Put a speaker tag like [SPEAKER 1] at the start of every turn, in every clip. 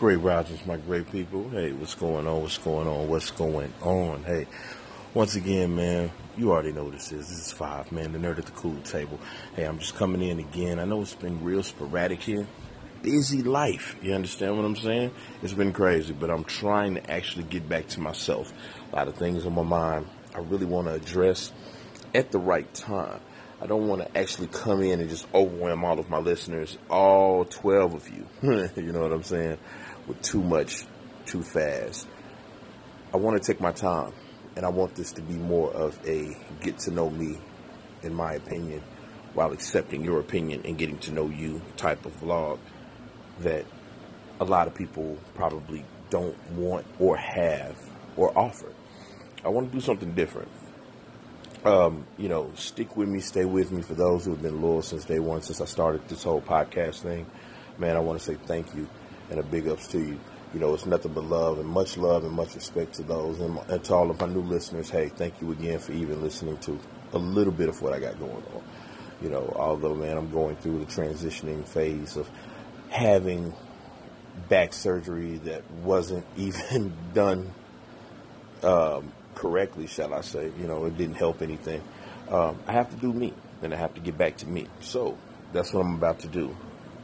[SPEAKER 1] Great Rogers, my great people. Hey, what's going on? What's going on? What's going on? Hey, once again, man, you already know this is. This is five, man, the nerd at the cool table. Hey, I'm just coming in again. I know it's been real sporadic here. Busy life. You understand what I'm saying? It's been crazy, but I'm trying to actually get back to myself. A lot of things on my mind I really want to address at the right time. I don't want to actually come in and just overwhelm all of my listeners, all 12 of you. you know what I'm saying? With too much, too fast. I want to take my time, and I want this to be more of a get to know me, in my opinion, while accepting your opinion and getting to know you type of vlog that a lot of people probably don't want or have or offer. I want to do something different um, you know, stick with me, stay with me. For those who have been loyal since day one, since I started this whole podcast thing, man, I want to say thank you and a big ups to you. You know, it's nothing but love and much love and much respect to those and, and to all of my new listeners. Hey, thank you again for even listening to a little bit of what I got going on. You know, although, man, I'm going through the transitioning phase of having back surgery that wasn't even done um, correctly, shall I say. You know, it didn't help anything. Um, I have to do me, and I have to get back to me. So that's what I'm about to do.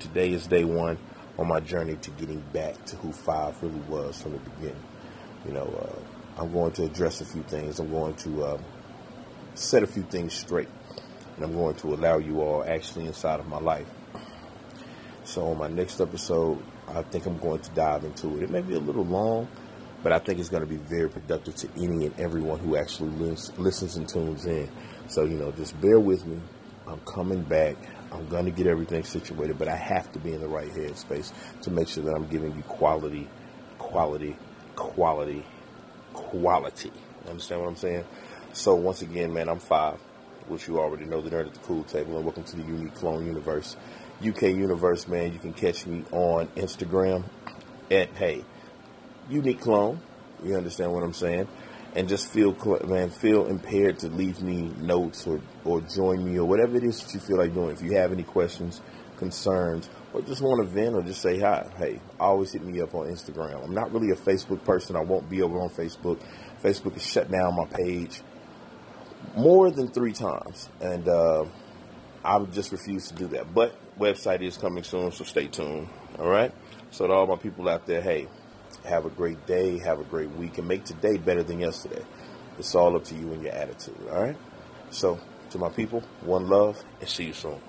[SPEAKER 1] Today is day one on my journey to getting back to who Five really was from the beginning. You know, uh, I'm going to address a few things. I'm going to uh, set a few things straight, and I'm going to allow you all actually inside of my life. So on my next episode, I think I'm going to dive into it. It may be a little long but I think it's going to be very productive to any and everyone who actually listens and tunes in. So, you know, just bear with me. I'm coming back. I'm going to get everything situated, but I have to be in the right headspace to make sure that I'm giving you quality, quality, quality, quality. Understand what I'm saying? So, once again, man, I'm five, which you already know, the nerd at the cool table, and welcome to the Unique Clone Universe. UK Universe, man, you can catch me on Instagram at, hey, unique clone. You understand what I'm saying? And just feel, man, feel impaired to leave me notes or, or join me or whatever it is that you feel like doing. If you have any questions, concerns, or just want to vent or just say hi, hey, always hit me up on Instagram. I'm not really a Facebook person. I won't be over on Facebook. Facebook has shut down my page more than three times. And uh, I just refuse to do that. But website is coming soon, so stay tuned. All right? So to all my people out there, hey, have a great day, have a great week, and make today better than yesterday. It's all up to you and your attitude, all right? So, to my people, one love, and see you soon.